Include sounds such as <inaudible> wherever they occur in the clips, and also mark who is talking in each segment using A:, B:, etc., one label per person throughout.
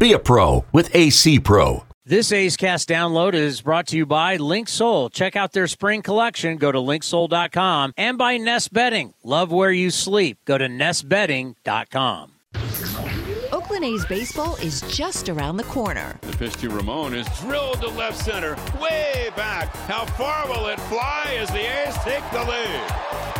A: Be a pro with AC Pro.
B: This A's Cast download is brought to you by Link Linksoul. Check out their spring collection. Go to linksoul.com and by Nest Bedding. Love where you sleep. Go to nestbedding.com.
C: Oakland A's baseball is just around the corner.
D: The pitch to Ramon is drilled to left center, way back. How far will it fly as the A's take the lead?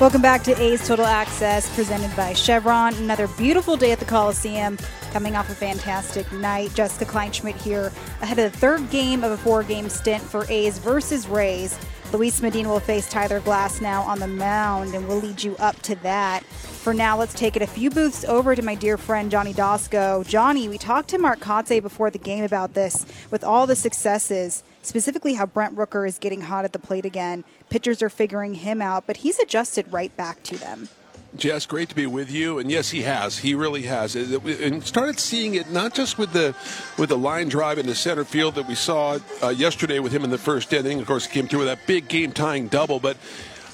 E: Welcome back to A's Total Access, presented by Chevron. Another beautiful day at the Coliseum, coming off a fantastic night. Jessica Kleinschmidt here, ahead of the third game of a four game stint for A's versus Rays. Luis Medina will face Tyler Glasnow on the mound, and we'll lead you up to that. For now, let's take it a few booths over to my dear friend Johnny Doskow. Johnny, we talked to Mark Kotsay before the game about this. With all the successes, specifically how Brent Rooker is getting hot at the plate again. Pitchers are figuring him out, but he's adjusted right back to them.
F: Jess, great to be with you. And yes, he has. He really has. And started seeing it not just with the with the line drive in the center field that we saw uh, yesterday with him in the first inning. Of course, he came through with that big game tying double, but.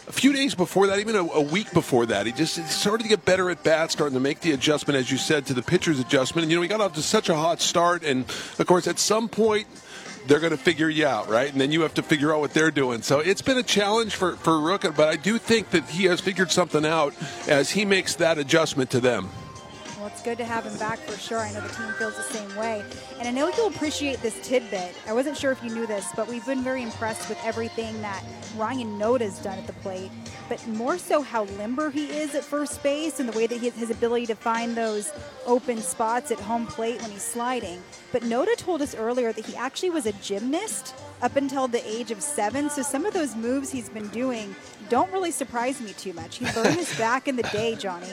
F: A few days before that, even a, a week before that, he just started to get better at bat, starting to make the adjustment, as you said, to the pitcher's adjustment. And, you know, he got off to such a hot start. And, of course, at some point, they're going to figure you out, right? And then you have to figure out what they're doing. So it's been a challenge for, for Rook, but I do think that he has figured something out as he makes that adjustment to them.
E: Well, it's good to have him back for sure. I know the team feels the same way. And I know you'll appreciate this tidbit. I wasn't sure if you knew this, but we've been very impressed with everything that Ryan Noda's done at the plate, but more so how limber he is at first base and the way that he, his ability to find those open spots at home plate when he's sliding. But Noda told us earlier that he actually was a gymnast up until the age of seven. So some of those moves he's been doing don't really surprise me too much. He learned this <laughs> back in the day, Johnny.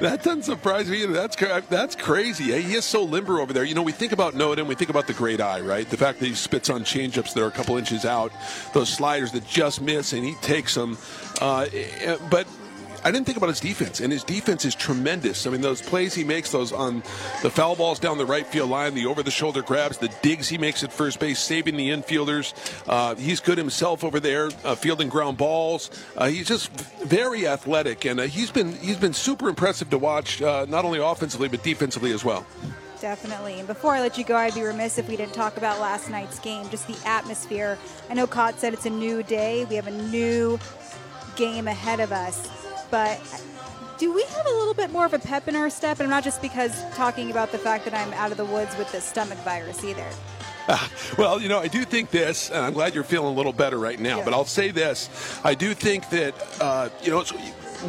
F: That doesn't surprise me. That's that's crazy. He is so limber over there. You know, we think about Noda and we think about the great eye, right? The fact that he spits on changeups that are a couple inches out, those sliders that just miss, and he takes them. Uh, eh, but I didn't think about his defense, and his defense is tremendous. I mean, those plays he makes, those on the foul balls down the right field line, the over the shoulder grabs, the digs he makes at first base, saving the infielders. Uh, he's good himself over there, uh, fielding ground balls. Uh, he's just very athletic, and uh, he's been he's been super impressive to watch, uh, not only offensively but defensively as well.
E: Definitely. And before I let you go, I'd be remiss if we didn't talk about last night's game, just the atmosphere. I know Kotsay said it's a new day. We have a new game ahead of us but do we have a little bit more of a pep in our step? And I'm not just because talking about the fact that I'm out of the woods with the stomach virus either.
F: Uh, well, you know, I do think this, and I'm glad you're feeling a little better right now, yeah. but I'll say this. I do think that, uh, you know,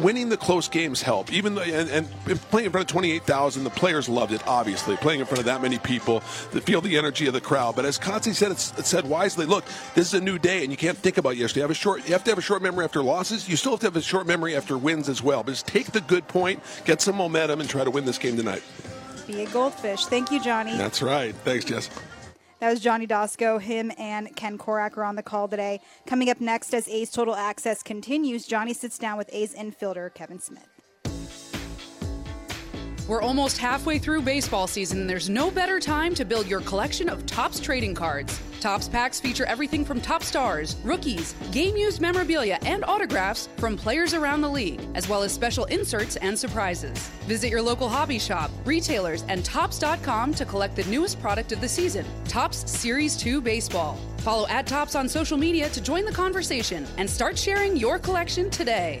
F: winning the close games help. Even though, and, and, playing in front of 28,000, the players loved it. Obviously, playing in front of that many people, to feel the energy of the crowd. But as Kotsay said, it said wisely. Look, this is a new day, and you can't think about yesterday. You have a short. You have to have a short memory after losses. You still have to have a short memory after wins as well. But just take the good point, get some momentum, and try to win this game tonight.
E: Be a goldfish. Thank you, Johnny.
F: That's right. Thanks, Jess.
E: That was Johnny Doskow. Him and Ken Korach are on the call today. Coming up next, as A's Total Access continues, Johnny sits down with A's infielder Kevin Smith.
G: We're almost halfway through baseball season, and there's no better time to build your collection of Topps trading cards. Topps packs feature everything from top stars, rookies, game used memorabilia, and autographs from players around the league, as well as special inserts and surprises. Visit your local hobby shop, retailers, and Topps.com to collect the newest product of the season Topps Series 2 Baseball. Follow at Topps on social media to join the conversation and start sharing your collection today.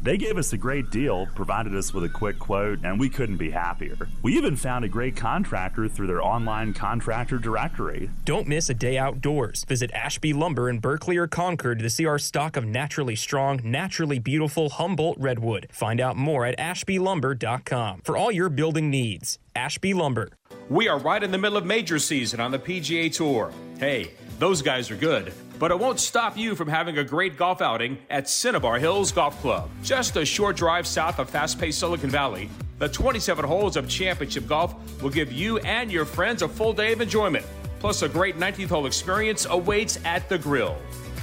H: They gave us a great deal, provided us with a quick quote, and we couldn't be happier. We even found a great contractor through their online contractor directory.
I: Don't miss a day outdoors. Visit Ashby Lumber in Berkeley or Concord to see our stock of naturally strong, naturally beautiful Humboldt Redwood. Find out more at ashbylumber.com for all your building needs. Ashby Lumber.
J: We are right in the middle of major season on the PGA Tour. Hey, those guys are good, but it won't stop you from having a great golf outing at Cinnabar Hills Golf Club. Just a short drive south of fast paced Silicon Valley, the 27 holes of championship golf will give you and your friends a full day of enjoyment. Plus, a great 19th hole experience awaits at the grill.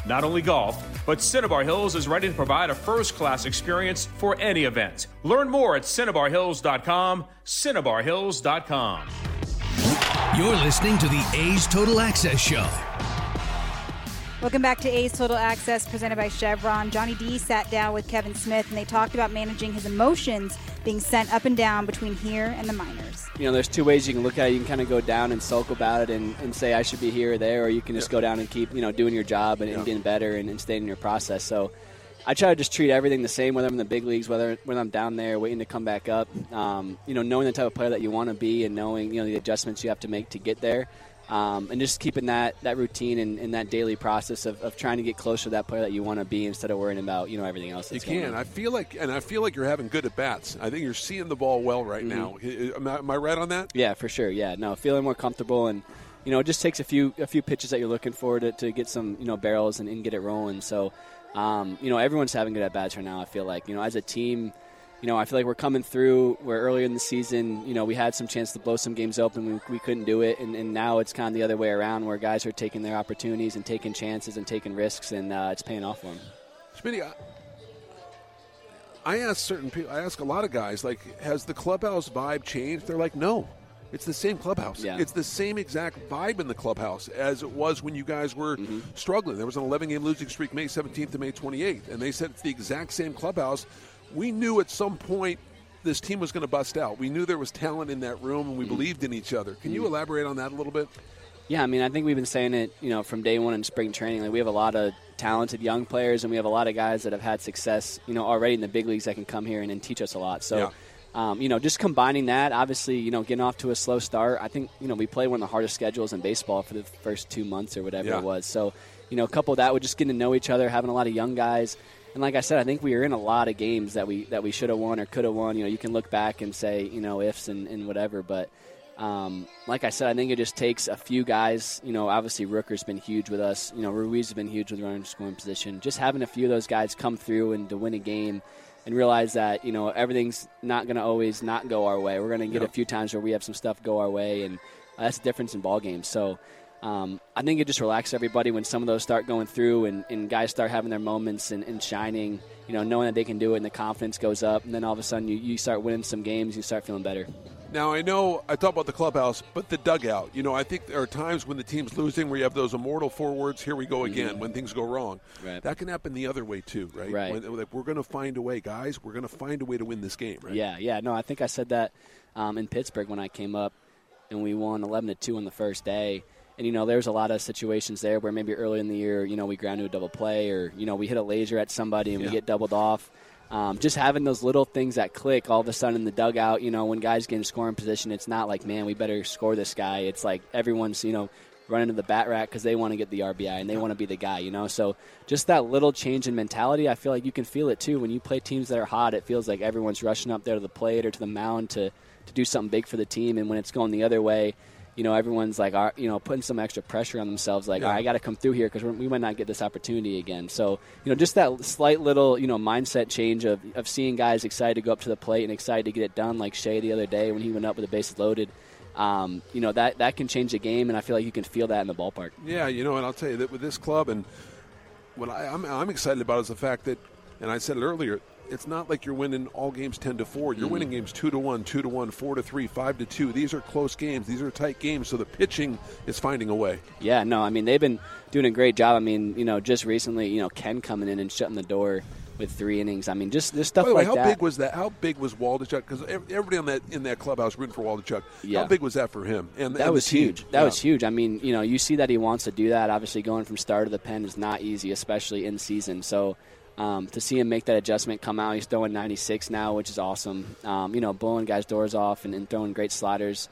J: Not only golf, but Cinnabar Hills is ready to provide a first class experience for any event. Learn more at cinnabarhills.com, cinnabarhills.com.
K: You're listening to the A's Total Access Show.
E: Welcome back to A's Total Access presented by Chevron. Johnny D sat down with Kevin Smith and they talked about managing his emotions being sent up and down between here and the minors.
L: You know, there's two ways you can look at it. You can kind of go down and sulk about it and, and say I should be here or there, or you can just yeah. go down and keep, you know, doing your job and, yeah. and getting better and, and staying in your process. So I try to just treat everything the same, whether I'm in the big leagues, whether when I'm down there waiting to come back up. Um, you know, knowing the type of player that you want to be and knowing, you know, the adjustments you have to make to get there um, and just keeping that that routine and, and that daily process of, of, trying to get closer to that player that you want to be instead of worrying about you know everything else.
F: you can. I feel like, and I feel like you're having good at bats. I think you're seeing the ball well right mm-hmm. now. Am I, am I right on that?
L: Yeah, for sure. Yeah, no, feeling more comfortable and you know, it just takes a few a few pitches that you're looking for to, to get some you know barrels and, and get it rolling. So, um, you know, everyone's having good at bats right now. I feel like you know, as a team, you know, I feel like we're coming through where earlier in the season, you know, we had some chance to blow some games open. We, we couldn't do it. And, and, now it's kind of the other way around where guys are taking their opportunities and taking chances and taking risks, and uh, it's paying off for them.
F: Smitty, I, I ask certain people, I ask a lot of guys, like, has the clubhouse vibe changed? They're like, no. It's the same clubhouse.
L: Yeah.
F: It's the same exact vibe in the clubhouse as it was when you guys were mm-hmm. struggling. There was an 11 game losing streak May 17th to May 28th, and they said it's the exact same clubhouse we knew at some point this team was going to bust out. We knew there was talent in that room, and we mm believed in each other. Can mm you mm-hmm. elaborate on that a little bit?
L: Yeah, I mean, I think we've been saying it, you know, from day one in spring training. Like we have a lot of talented young players, and we have a lot of guys that have had success, you know, already in the big leagues that can come here and, and teach us a lot. So. Yeah. Um, you know, just combining that, obviously, you know, getting off to a slow start. I think, you know, we played one of the hardest schedules in baseball for the first two months or whatever yeah. it was. So, you know, a couple of that with just getting to know each other, having a lot of young guys, and like I said, I think we were in a lot of games that we that we should have won or could have won. You know, you can look back and say you know ifs and, and whatever, but um, like I said, I think it just takes a few guys. You know, obviously Rooker's been huge with us. You know, Ruiz has been huge with running scoring position. Just having a few of those guys come through and to win a game and realize that you know everything's not going to always not go our way. We're going to get yep. a few times where we have some stuff go our way, and that's the difference in ball games. So um, I think it just relaxes everybody when some of those start going through and, and guys start having their moments and, and, shining, you know, knowing that they can do it and the confidence goes up. And then all of a sudden you, you start winning some games, you start feeling better.
F: Now, I know I talk about the clubhouse, but the dugout. You know, I think there are times when the team's losing where you have those immortal four words. here we go again, mm-hmm. when things go wrong.
L: Right.
F: That can happen the other way, too, right?
L: Right.
F: When, like, we're going to find a way, guys. We're going to find a way to win this game, right?
L: Yeah, yeah. No, I think I said that um, in Pittsburgh when I came up and we won 11 to 2 on the first day and you know, there's a lot of situations there where maybe early in the year, you know, we ground to a double play, or you know, we hit a laser at somebody and yeah. we get doubled off. Um, just having those little things that click all of a sudden in the dugout, you know, when guys get in scoring position, it's not like, man, we better score this guy. It's like everyone's, you know, running to the bat rack because they want to get the RBI and they want to be the guy, you know. So just that little change in mentality, I feel like you can feel it too when you play teams that are hot. It feels like everyone's rushing up there to the plate or to the mound to to do something big for the team, and when it's going the other way, you know, everyone's like, you know, putting some extra pressure on themselves, like, yeah. I got to come through here because we might not get this opportunity again. So, you know, just that slight little, you know, mindset change of, of seeing guys excited to go up to the plate and excited to get it done, like Shea the other day when he went up with the bases loaded. Um, you know, that, that can change the game, and I feel like you can feel that in the ballpark.
F: Yeah, you know, and I'll tell you that with this club, and what I, I'm, I'm excited about is the fact that, and I said it earlier, it's not like you're winning all games 10 to 4 you're mm winning games 2 to 1 2 to 1 4 to 3 5 to 2 these are close games these are tight games so the pitching is finding a way
L: yeah no i mean they've been doing a great job i mean you know just recently you know ken coming in and shutting the door with three innings. I mean, just just stuff
F: By the way,
L: like
F: how
L: that.
F: big was that? How big was Waldichuk? Because everybody on that in that clubhouse rooting for Waldichuk.
L: Yeah.
F: How big was that for him? And
L: that
F: and
L: was huge. That
F: Yeah.
L: was huge. I mean, you know, you see that he wants to do that. Obviously, going from start to the pen is not easy, especially in season. So. Um, to see him make that adjustment, come out, he's throwing 96 now, which is awesome. Um, you know, blowing guys' doors off and, and throwing great sliders.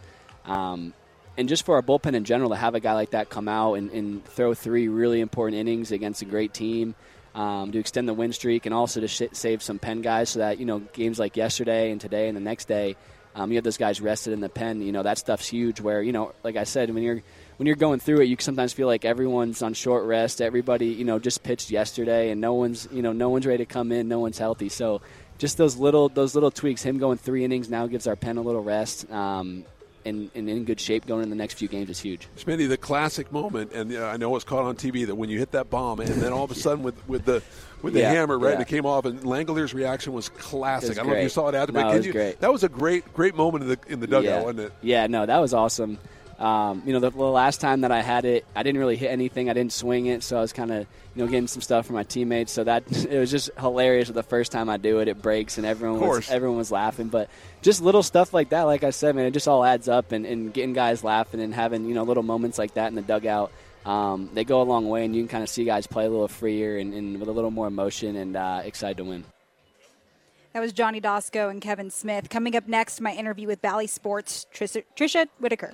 L: Um, and just for our bullpen in general, to have a guy like that come out and, and throw three really important innings against a great team, um, to extend the win streak, and also to sh- save some pen guys, so that you know games like yesterday and today and the next day, um, you have those guys rested in the pen. You know that stuff's huge. Where you know, like I said, when you're when you're going through it, you sometimes feel like everyone's on short rest. Everybody, you know, just pitched yesterday, and no one's you know no one's ready to come in. No one's healthy. So just those little those little tweaks. Him going three innings now gives our pen a little rest. Um, and, and in good shape going in the next few games is huge.
F: Smitty, the classic moment, and you know, I know it's caught on TV that when you hit that bomb, and then all of a <laughs> sudden with, with the with the
L: Yeah,
F: hammer, right,
L: yeah.
F: and it came off, and Langeliers' reaction was classic.
L: Was
F: I don't know if you saw it after,
L: No,
F: but
L: it was
F: you,
L: great.
F: that was a great great moment in the in the dugout,
L: yeah.
F: wasn't it?
L: Yeah, no, that was awesome. Um, you know, the, the last time that I had it, I didn't really hit anything. I didn't swing it, so I was kind of, you know, getting some stuff from my teammates. So that <laughs> it was just hilarious. The first time I do it, it breaks, and everyone was everyone was laughing. But just little stuff like that, like I said, man, it just all adds up, and, and getting guys laughing and having you know little moments like that in the dugout. Um, they go a long way, and you can kind of see guys play a little freer and, and with a little more emotion and uh, excited to win.
E: That was Johnny Doskow and Kevin Smith. Coming up next, my interview with Bally Sports, Tricia, Tricia Whitaker.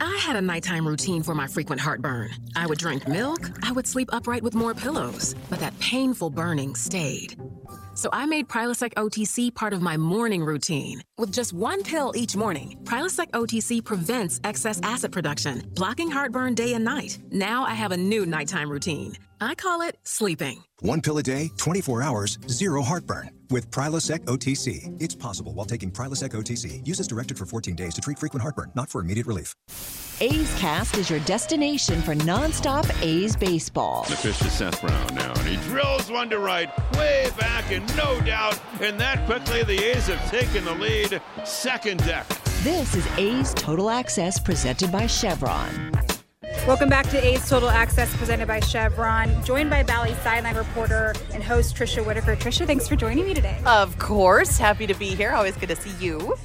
M: I had a nighttime routine for my frequent heartburn. I would drink milk, I would sleep upright with more pillows, but that painful burning stayed. So I made Prilosec OTC part of my morning routine. With just one pill each morning, Prilosec OTC prevents excess acid production, blocking heartburn day and night. Now I have a new nighttime routine. I call it sleeping.
N: One pill a day, 24 hours, zero heartburn. With Prilosec OTC. It's possible while taking Prilosec OTC. Use as directed for 14 days to treat frequent heartburn, not for immediate relief.
C: A's Cast is your destination for nonstop A's baseball.
D: The pitch to Seth Brown now, and he drills one to right, way back, and no doubt. And that quickly, the A's have taken the lead. Second deck.
C: This is A's Total Access presented by Chevron.
E: Welcome back to A's Total Access presented by Chevron. Joined by Bally sideline reporter and host Tricia Whitaker. Tricia, thanks for joining me today.
O: Of course. Happy to be here. Always good to see you.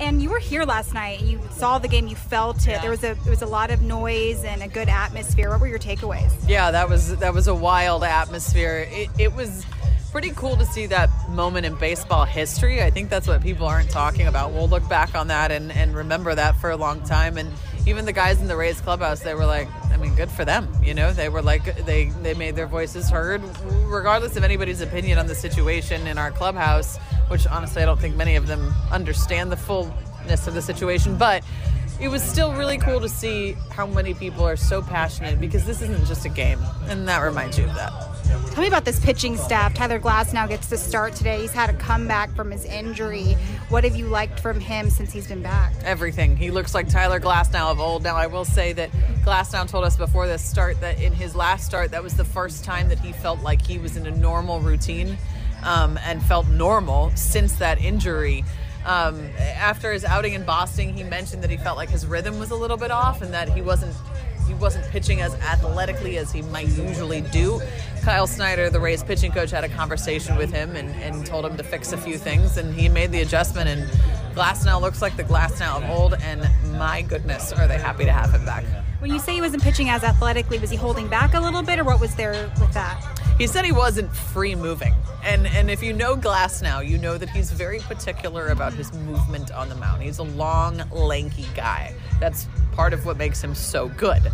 E: And you were here last night. You saw the game. You felt it. There was a there was a lot of noise and a good atmosphere. What were your takeaways?
O: Yeah, that was that was a wild atmosphere. It, it was pretty cool to see that moment in baseball history. I think that's what people aren't talking about. We'll look back on that and, and remember that for a long time. And even the guys in the Rays clubhouse, they were like, I mean, good for them. You know, they were like, they, they made their voices heard, regardless of anybody's opinion on the situation in our clubhouse, which honestly, I don't think many of them understand the fullness of the situation. But it was still really cool to see how many people are so passionate because this isn't just a game. And that reminds you of that.
E: Tell me about this pitching staff. Tyler Glasnow gets to start today. He's had a comeback from his injury. What have you liked from him since he's been back?
O: everything. He looks like Tyler Glasnow of old. Now, I will say that Glasnow told us before this start that in his last start, that was the first time that he felt like he was in a normal routine um, and felt normal since that injury. Um, after his outing in Boston, he mentioned that he felt like his rhythm was a little bit off and that he wasn't he wasn't pitching as athletically as he might usually do. Kyle Snyder, the Rays pitching coach, had a conversation with him and, and told him to fix a few things, and he made the adjustment. And Glasnow looks like the Glasnow of old, and my goodness, are they happy to have him back.
E: When you say he wasn't pitching as athletically, was he holding back a little bit, or what was there with that?
O: He said he wasn't free moving. And and if you know Glasnow, you know that he's very particular about his movement on the mound. He's a long, lanky guy. That's part of what makes him so good.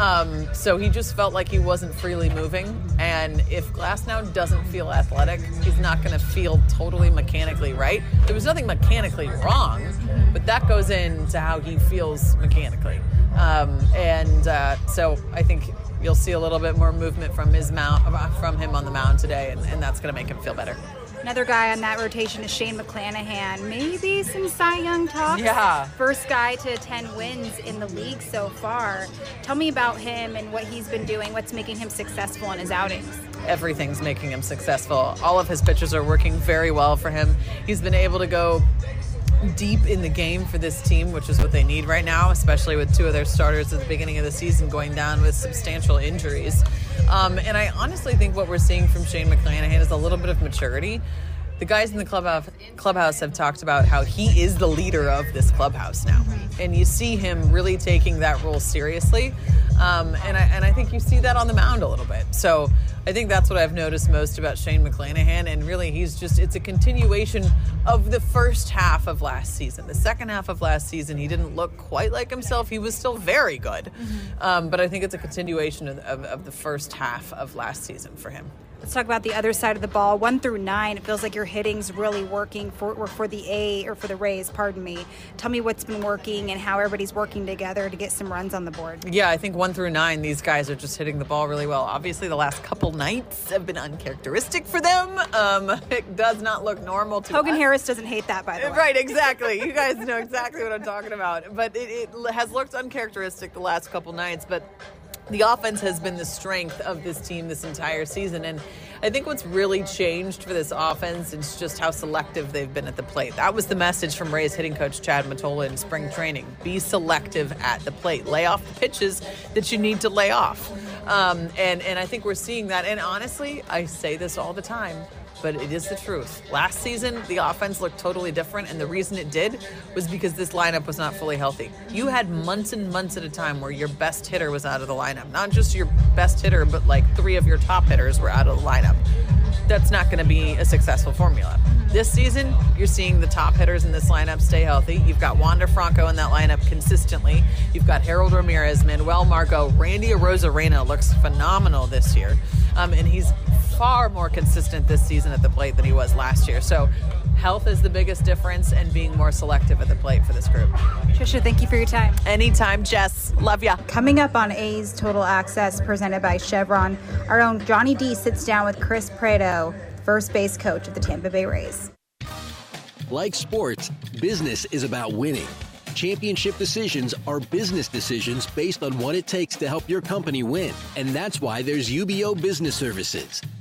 O: Um, so he just felt like he wasn't freely moving. And if Glasnow doesn't feel athletic, he's not going to feel totally mechanically right. There was nothing mechanically wrong, but that goes into how he feels mechanically. Um, and uh, so I think you'll see a little bit more movement from his mount from him on the mound today, and, and that's going to make him feel better.
E: Another guy on that rotation is Shane McClanahan. Maybe some Cy Young talk.
O: Yeah.
E: First guy to 10 wins in the league so far. Tell me about him and what he's been doing, what's making him successful in his outings.
O: Everything's making him successful. All of his pitches are working very well for him. He's been able to go deep in the game for this team, which is what they need right now, especially with two of their starters at the beginning of the season going down with substantial injuries. Um, and I honestly think what we're seeing from Shane McClanahan is a little bit of maturity. The guys in the clubhouse, clubhouse have talked about how he is the leader of this clubhouse now. And you see him really taking that role seriously. Um, and, I, and I think you see that on the mound a little bit. So I think that's what I've noticed most about Shane McClanahan. And really, he's just, it's a continuation of the first half of last season. The second half of last season, he didn't look quite like himself. He was still very good. Um, but I think it's a continuation of, of, of the first half of last season for him.
E: Let's talk about the other side of the ball. One through nine, it feels like your hitting's really working for for the A or for the Rays. Pardon me. Tell me what's been working and how everybody's working together to get some runs on the board.
O: Yeah, I think one through nine, these guys are just hitting the ball really well. Obviously, the last couple nights have been uncharacteristic for them. Um, <laughs> it does not look normal to
E: Hogan
O: us.
E: Harris doesn't hate that, by the way.
O: Right, <laughs> exactly. You guys know exactly what I'm talking about. But it, it has looked uncharacteristic the last couple nights. But the offense has been the strength of this team this entire season. And I think what's really changed for this offense is just how selective they've been at the plate. That was the message from Ray's hitting coach Chad Mottola in spring training. Be selective at the plate. Lay off the pitches that you need to lay off. Um, and, and I think we're seeing that. And honestly, I say this all the time but it is the truth. Last season, the offense looked totally different, and the reason it did was because this lineup was not fully healthy. You had months and months at a time where your best hitter was out of the lineup. Not just your best hitter, but like three of your top hitters were out of the lineup. That's not going to be a successful formula. This season, you're seeing the top hitters in this lineup stay healthy. You've got Wander Franco in that lineup consistently. You've got Harold Ramirez, Manuel Margot, Randy Arozarena looks phenomenal this year. Um, and he's far more consistent this season at the plate than he was last year. So health is the biggest difference and being more selective at the plate for this group.
E: Tricia, thank you for your time.
O: Anytime, Jess. Love ya.
E: Coming up on A's Total Access presented by Chevron, our own Johnny D sits down with Chris Prieto, first base coach of the Tampa Bay Rays.
K: Like sports, business is about winning. Championship decisions are business decisions based on what it takes to help your company win. And that's why there's UBEO Business Services,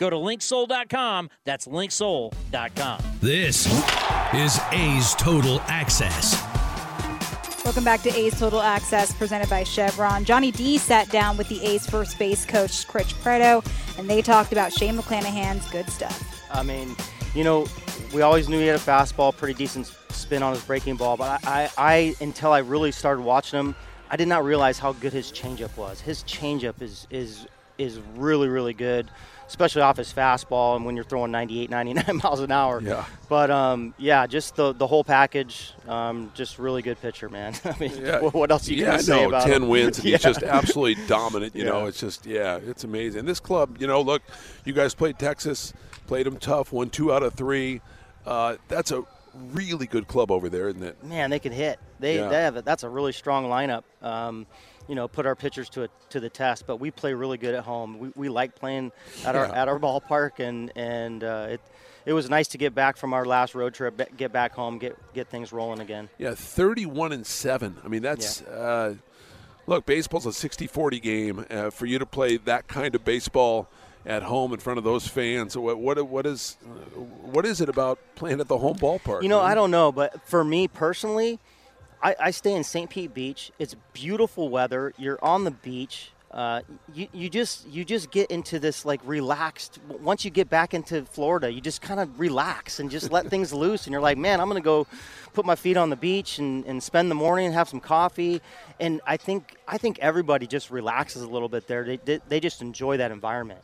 B: Go to linksoul.com. That's linksoul.com.
K: This is A's Total Access.
E: Welcome back to A's Total Access presented by Chevron. Johnny D sat down with the A's first base coach, Chris Prieto, and they talked about Shane McClanahan's good stuff.
P: I mean, you know, we always knew he had a fastball, pretty decent spin on his breaking ball, but I, I, I until I really started watching him, I did not realize how good his changeup was. His changeup is is is really really good especially off his fastball and when you're throwing 98, 99 <laughs> miles an hour.
F: Yeah.
P: But um, yeah, just the the whole package, um, just really good pitcher, man. <laughs> I mean,
F: Yeah. <laughs>
P: what else you
F: yeah,
P: can say
F: no,
P: about
F: ten
P: him?
F: wins and
P: Yeah.
F: he's just absolutely dominant. You know, it's just yeah, it's amazing. This club, you know, look, you guys played Texas, played them tough, won two out of three. Uh, that's a really good club over there, isn't it?
P: man, they can hit. They,
F: Yeah.
P: they have a, that's a really strong lineup. Um, you know, put our pitchers to a, to the test. But we play really good at home. We, we like playing at our
F: Yeah.
P: at our ballpark, and and uh, it it was nice to get back from our last road trip, get back home, get get things rolling again.
F: Yeah, 31 and 7. I mean, that's. Uh, look, baseball's a 60 40 game. Uh, for you to play that kind of baseball at home in front of those fans, what, what, what, is, what is it about playing at the home ballpark?
P: You know,
F: man?
P: I don't know, but for me personally, I, I stay in St. Pete Beach. It's beautiful weather. You're on the beach. Uh, you, you just you just get into this like relaxed. Once you get back into Florida, you just kind of relax and just let <laughs> things loose. And you're like, man, I'm gonna go put my feet on the beach and, and spend the morning and have some coffee. And I think I think everybody just relaxes a little bit there. They they, they just enjoy that environment.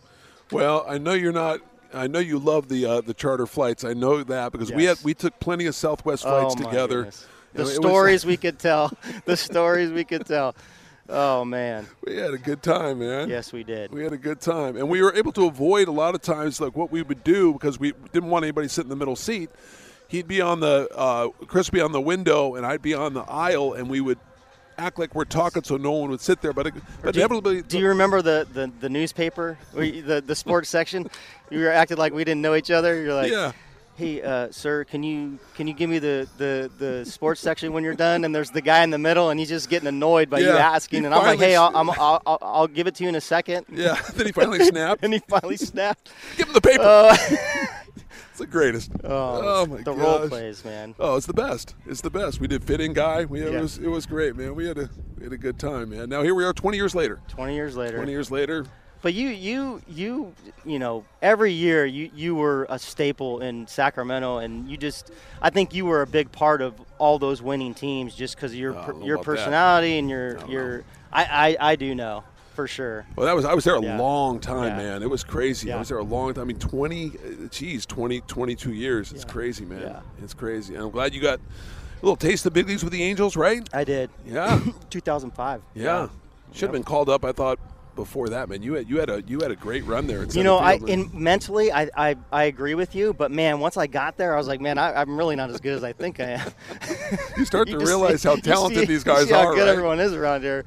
F: Well, I know you're not. I know you love the uh, the charter flights. I know that because we had we took plenty of Southwest flights
P: Oh, my
F: together.
P: goodness. The
F: it was-
P: stories we <laughs> could tell. The stories we could tell. Oh man.
F: We had a good time, man.
P: Yes, we did.
F: We had a good time, and we were able to avoid a lot of times like what we would do because we didn't want anybody sitting in the middle seat. He'd be on the uh, Chris be on the window, and I'd be on the aisle, and we would act like we're talking so no one would sit there. But, but
P: do,
F: inevitably,
P: do you remember the, the, the newspaper, the the sports section? <laughs> You were acting like we didn't know each other. You're like,
F: Yeah.
P: Hey, uh, sir, can you can you give me the, the, the sports section when you're done? And there's the guy in the middle, and he's just getting annoyed by you asking.
F: He
P: And I'm like, hey, I'll, I'll, I'll, I'll give it to you in a second. <laughs>
F: Yeah. Then he finally <laughs> snapped.
P: and he finally snapped.
F: Give him the paper.
P: Uh, <laughs>
F: it's the greatest.
P: Oh,
F: my god
P: the
F: gosh.
P: role plays, man.
F: Oh, it's the best. It's the best. We did fitting guy. We it
P: Yeah.
F: was it was great, man. We had a we had a good time, man. Now here we are, 20 years later.
P: 20 years later.
F: 20 years later.
P: But you, you, you, you know, every year you, you were a staple in Sacramento, and you just, I think you were a big part of all those winning teams, just because of your
F: I
P: per- your
F: about that.
P: personality and your your. I, I, I do know for sure.
F: Well, that was I was there a
P: Yeah.
F: long time,
P: Yeah.
F: man. It was crazy. I was there a long time. I mean, 20, uh, geez, 20, 22 years. It's crazy, man.
P: Yeah.
F: It's crazy. And I'm glad you got a little taste of big leagues with the Angels, right?
P: I did.
F: Yeah. <coughs>
P: 2005.
F: Yeah. Should have been called up. I thought before that, man. You had you had a you had a great run there.
P: You know, I in mentally, I, I, I agree with you, but man, once I got there, I was like, man, I, I'm really not as good as I think I am.
F: you start <laughs> to
P: just
F: realize
P: see-
F: how <laughs> talented
P: see-
F: these
P: you
F: guys
P: see how
F: are.
P: good
F: right?
P: everyone is around here.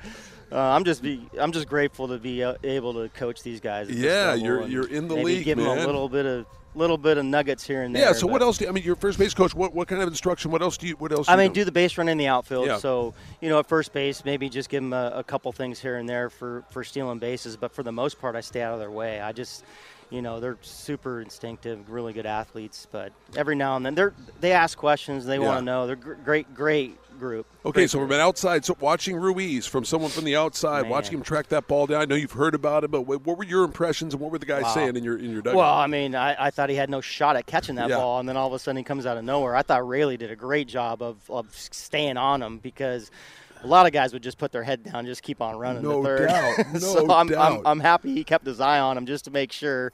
P: Uh, I'm just be I'm just grateful to be uh, able to coach these guys.
F: Yeah, you're- you're in the
P: maybe
F: league,
P: Give them
F: man.
P: a little bit of little bit of nuggets here and there.
F: Yeah. So what else? Do you, I mean, you're first base coach. What what kind of instruction? What else do you? What else?
P: I
F: do you
P: mean, do the base run in the outfield.
F: Yeah.
P: So you know, at first base, maybe just give them a, a couple things here and there for for stealing bases. But for the most part, I stay out of their way. I just, you know, they're super instinctive, really good athletes. But every now and then, they're they ask questions. They
F: Yeah.
P: want to know. They're great, great group.
F: Okay,
P: Great
F: so
P: group.
F: from an outside, so watching Ruiz from someone from the outside,
P: Man.
F: watching him track that ball down. I know you've heard about it, but what, what were your impressions and what were the guys
P: Wow.
F: saying in your in your dugout?
P: Well, I mean, I, I thought he had no shot at catching that
F: Yeah.
P: ball, and then all of a sudden he comes out of nowhere. I thought Raley did a great job of, of staying on him because a lot of guys would just put their head down, and just keep on running.
F: No doubt. <laughs> No
P: so I'm,
F: doubt.
P: I'm, I'm happy he kept his eye on him just to make sure,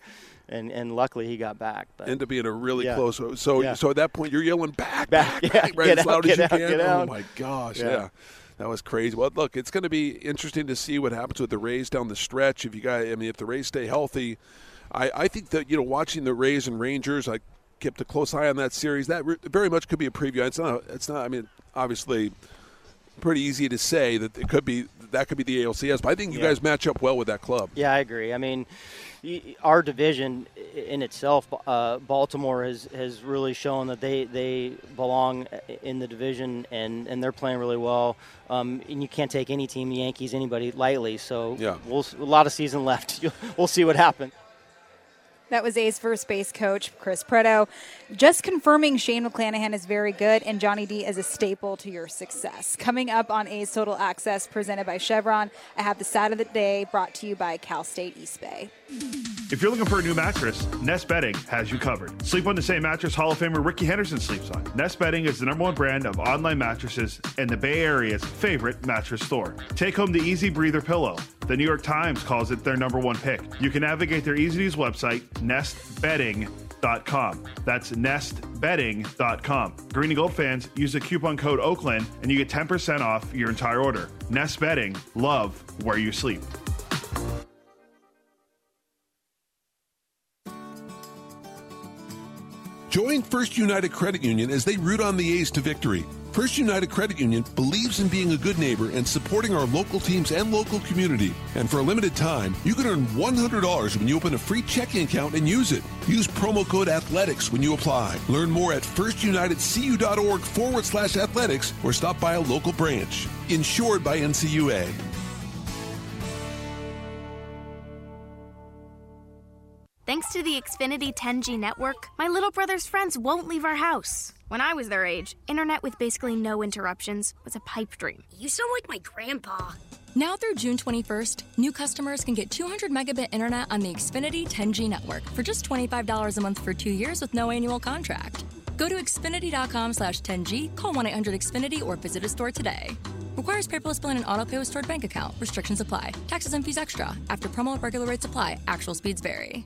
P: and, and luckily he got back. But
F: End up being a really
P: Yeah.
F: close. So
P: Yeah.
F: so at that point you're yelling back,
P: Back,
F: back,
P: yeah,
F: back, right
P: get
F: as
P: out,
F: loud
P: get
F: as you
P: out,
F: can. oh
P: out.
F: my gosh,
P: Yeah.
F: That was crazy. Well, look, it's going to be interesting to see what happens with the Rays down the stretch. If you guys, I mean, if the Rays stay healthy, I, I think that you know, watching the Rays and Rangers, I kept a close eye on that series. That re- very much could be a preview. It's not. It's not. I mean, obviously, pretty easy to say that it could be that could be the ALCS. But I think you guys match up well with that club.
P: Yeah, I agree. I mean, our division in itself, uh, Baltimore has, has really shown that they, they belong in the division and, and they're playing really well. Um, and you can't take any team, the Yankees, anybody lightly. So
F: Yeah.
P: we'll, a lot of season left. <laughs> we'll see what happens.
E: That was A's first base coach, Chris Prieto. Just confirming Shane McClanahan is very good and Johnny D is a staple to your success. Coming up on A's Total Access, presented by Chevron, I have the side of the day brought to you by Cal State East Bay.
Q: If you're looking for a new mattress, Nest Bedding has you covered. Sleep on the same mattress Hall of Famer Rickey Henderson sleeps on. Nest Bedding is the number one brand of online mattresses and the Bay Area's favorite mattress store. Take home the Easy Breather pillow. The New York Times calls it their number one pick. You can navigate their easy to use website, nestbedding.com. That's nestbedding.com. Green and Gold fans use the coupon code Oakland and you get 10% off your entire order. Nest Bedding, love where you sleep.
F: Join First United Credit Union as they root on the A's to victory. First United Credit Union believes in being a good neighbor and supporting our local teams and local community. And for a limited time, you can earn $100 when you open a free checking account and use it. Use promo code athletics when you apply. Learn more at firstunitedcu.org forward slash athletics or stop by a local branch. Insured by NCUA.
R: Thanks to the Xfinity 10G network, my little brother's friends won't leave our house. When I was their age, internet with basically no interruptions was a pipe dream.
S: You sound like my grandpa.
T: Now through June 21st, new customers can get 200 megabit internet on the Xfinity 10G network for just $25 a month for two years with no annual contract. Go to Xfinity.com slash 10G, call 1 800 Xfinity, or visit a store today. Requires paperless billing and auto pay with stored bank account. Restrictions apply. Taxes and fees extra. After promo, regular rates apply. Actual speeds vary.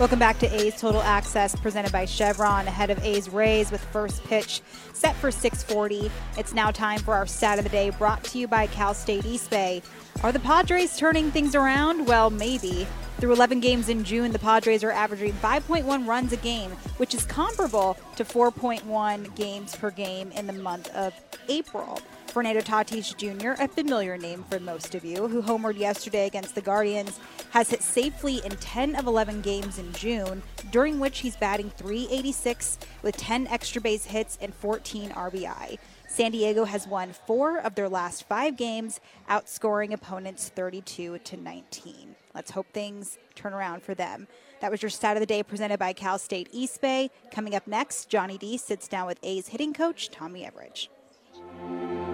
E: Welcome back to A's Total Access presented by Chevron ahead of A's Rays with first pitch set for 640. It's now time for our stat of the day brought to you by Cal State East Bay. Are the Padres turning things around? Well, maybe. Through 11 games in June, the Padres are averaging 5.1 runs a game, which is comparable to 4.1 games per game in the month of April. Fernando Tatis Jr., a familiar name for most of you, who homered yesterday against the Guardians, has hit safely in 10 of 11 games in June, during which he's batting 386 with 10 extra base hits and 14 RBI. San Diego has won four of their last five games, outscoring opponents 32 to 19. Let's hope things turn around for them. That was your stat of the day presented by Cal State East Bay. Coming up next, Johnny D sits down with A's hitting coach Tommy Everidge.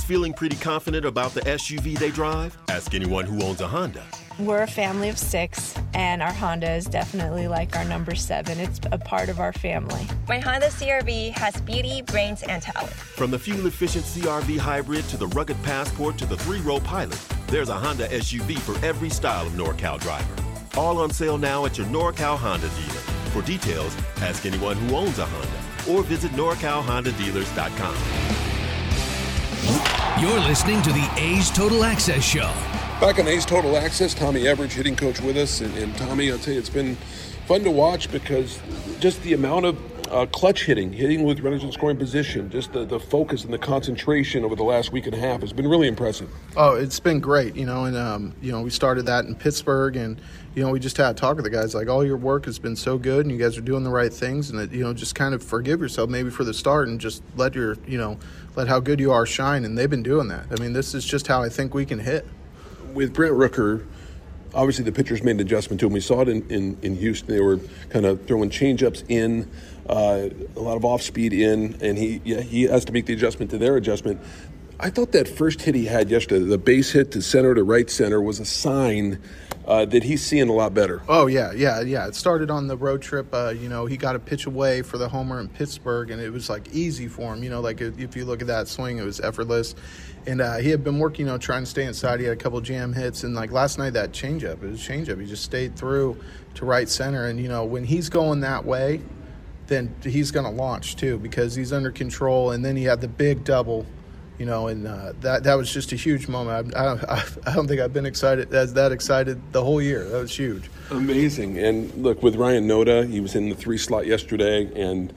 U: Who's feeling pretty confident about the SUV they drive? Ask anyone who owns a Honda.
V: We're a family of six, and our Honda is definitely like our number seven. It's a part of our family.
W: My Honda CRV has beauty, brains, and talent.
U: From the fuel efficient CRV hybrid to the rugged Passport to the three row pilot, there's a Honda SUV for every style of NorCal driver. All on sale now at your NorCal Honda dealer. For details, ask anyone who owns a Honda or visit NorCalHondaDealers.com.
X: You're listening to the A's Total Access Show.
F: Back on A's Total Access, Tommy Everidge, hitting coach with us. And, and, Tommy, I'll tell you, it's been fun to watch because just the amount of uh, clutch hitting, hitting with runners in scoring position, just the, the focus and the concentration over the last week and a half has been really impressive.
Y: Oh, it's been great, you know, and, um, you know, we started that in Pittsburgh and, you know, we just had to talk to the guys like, all your work has been so good and you guys are doing the right things and that, you know, just kind of forgive yourself maybe for the start and just let your, you know, let how good you are shine. And they've been doing that. I mean, this is just how I think we can hit
F: with Brent Rooker, obviously the pitchers made an adjustment to him. We saw it in, in, in Houston. They were kind of throwing changeups in, uh, a lot of off speed in, and he yeah, he has to make the adjustment to their adjustment. I thought that first hit he had yesterday, the base hit to center to right center, was a sign uh, that he's seeing a lot better.
Y: Oh yeah, yeah, yeah. It started on the road trip. Uh, you know, he got a pitch away for the homer in Pittsburgh, and it was like easy for him. You know, like if you look at that swing, it was effortless. And uh, he had been working, you know, trying to stay inside. He had a couple jam hits, and like last night, that changeup, it was changeup. He just stayed through to right center, and you know, when he's going that way, then he's going to launch too because he's under control. And then he had the big double you know, and uh, that that was just a huge moment. I, I, <laughs> I, don't think I've been excited as that excited the whole year. That was huge.
F: Amazing. And look, with Ryan Noda, he was in the three slot yesterday, and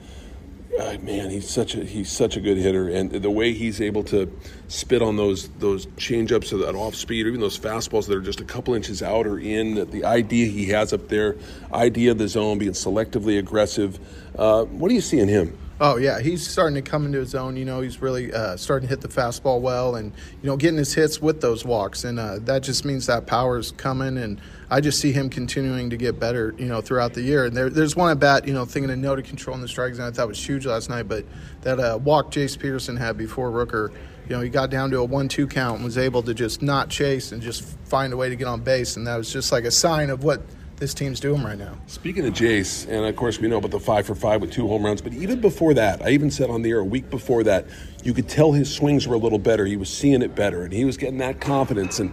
F: uh, man, he's such a he's such a good hitter, and the way he's able to spit on those those changeups or that off speed, or even those fastballs that are just a couple inches out or in, the idea he has up there, idea of the zone, being selectively aggressive. Uh, what do you see in him?
Y: Oh yeah, he's starting to come into his own. You know, he's really uh, starting to hit the fastball well, and you know, getting his hits with those walks, and uh, that just means that power is coming. And I just see him continuing to get better, you know, throughout the year. And there, there's one at bat, you know, thinking of Noda controlling the strike zone. I thought was huge last night, but that uh, walk Jace Peterson had before Rooker, you know, he got down to a one-two count and was able to just not chase and just find a way to get on base, and that was just like a sign of what this team's doing right now.
F: Speaking of Jace, and of course we know about the five for five with two home runs, but even before that, I even said on the air a week before that, you could tell his swings were a little better. He was seeing it better, and he was getting that confidence. And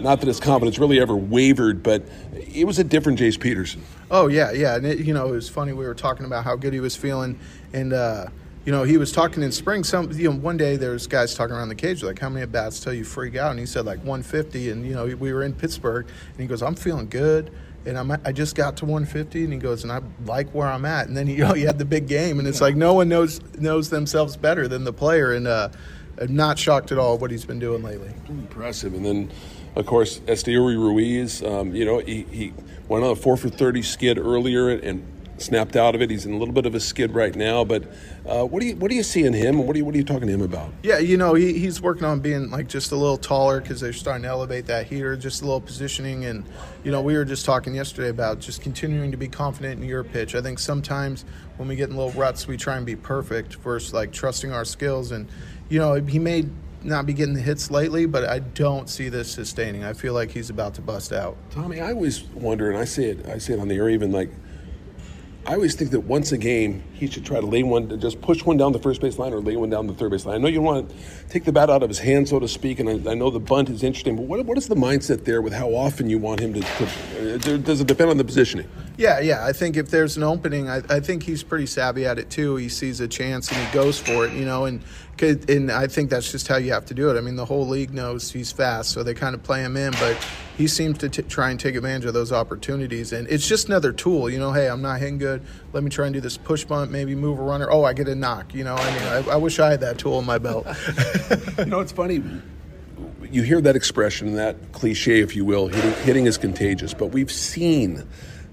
F: not that his confidence really ever wavered, but it was a different Jace Peterson.
Y: Oh yeah, yeah, and it, you know it was funny. We were talking about how good he was feeling, and. uh you know, he was talking in spring. Some, you know, one day there was guys talking around the cage like, "How many at bats till you freak out?" And he said like 150. And you know, we were in Pittsburgh, and he goes, "I'm feeling good." And I'm, I just got to 150, and he goes, and I like where I'm at. And then he, you <laughs> know, he had the big game, and it's yeah. like no one knows knows themselves better than the player. And uh, I'm not shocked at all what he's been doing lately.
F: Impressive. And then, of course, Esteury Ruiz, um, you know, he, he went on a four for 30 skid earlier and snapped out of it. He's in a little bit of a skid right now, but uh, what do you what do you see in him? What are you what are you talking to him about?
Y: Yeah, you know he, he's working on being like just a little taller because they're starting to elevate that heater, just a little positioning, and you know we were just talking yesterday about just continuing to be confident in your pitch. I think sometimes when we get in little ruts, we try and be perfect versus like trusting our skills, and you know he may not be getting the hits lately, but I don't see this sustaining. I feel like he's about to bust out.
F: Tommy, I always wonder, and I say it, I say it on the air, even like I always think that once a game, he should try to lay one, just push one down the first base line or lay one down the third base line. I know you want to take the bat out of his hand, so to speak, and I, I know the bunt is interesting, but what, what is the mindset there with how often you want him to, to uh, does it depend on the positioning?
Y: Yeah, yeah. I think if there's an opening, I, I think he's pretty savvy at it too. He sees a chance and he goes for it, you know, and and I think that's just how you have to do it. I mean, the whole league knows he's fast, so they kind of play him in, but he seems to t- try and take advantage of those opportunities. And it's just another tool, you know. Hey, I'm not hitting good. Let me try and do this push bunt, maybe move a runner. Oh, I get a knock. You know, I mean, I, I wish I had that tool in my belt. <laughs>
F: you know, it's funny. You hear that expression, that cliche, if you will, hitting, hitting is contagious. But we've seen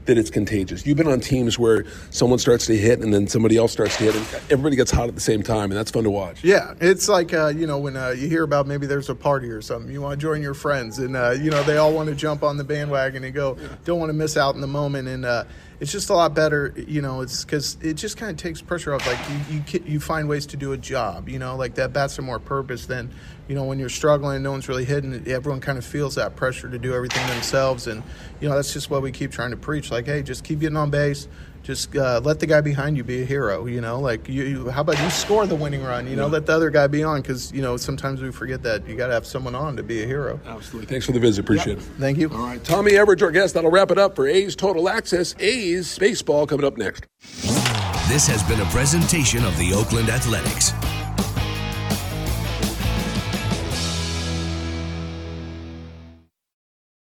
F: that it's contagious. You've been on teams where someone starts to hit and then somebody else starts to hit, and everybody gets hot at the same time, and that's fun to watch.
Y: Yeah, it's like uh, you know when uh, you hear about maybe there's a party or something, you want to join your friends, and uh, you know they all want to jump on the bandwagon and go. Don't want to miss out in the moment, and uh, it's just a lot better, you know. It's because it just kind of takes pressure off. Like you, you, you find ways to do a job, you know. Like that bats are more purpose than you know, when you're struggling, no one's really hitting, everyone kind of feels that pressure to do everything themselves. And, you know, that's just what we keep trying to preach. Like, hey, just keep getting on base. Just uh, let the guy behind you be a hero, you know. Like, you, you how about you score the winning run? You know, yeah. let the other guy be on because you know sometimes we forget that you got to have someone on to be a hero.
F: Absolutely. Thanks for the visit. Appreciate
Y: yep.
F: it.
Y: Thank you.
F: All right, Tommy Everidge, our guest. That'll wrap it up for A's Total Access. A's baseball coming up next.
X: This has been a presentation of the Oakland Athletics.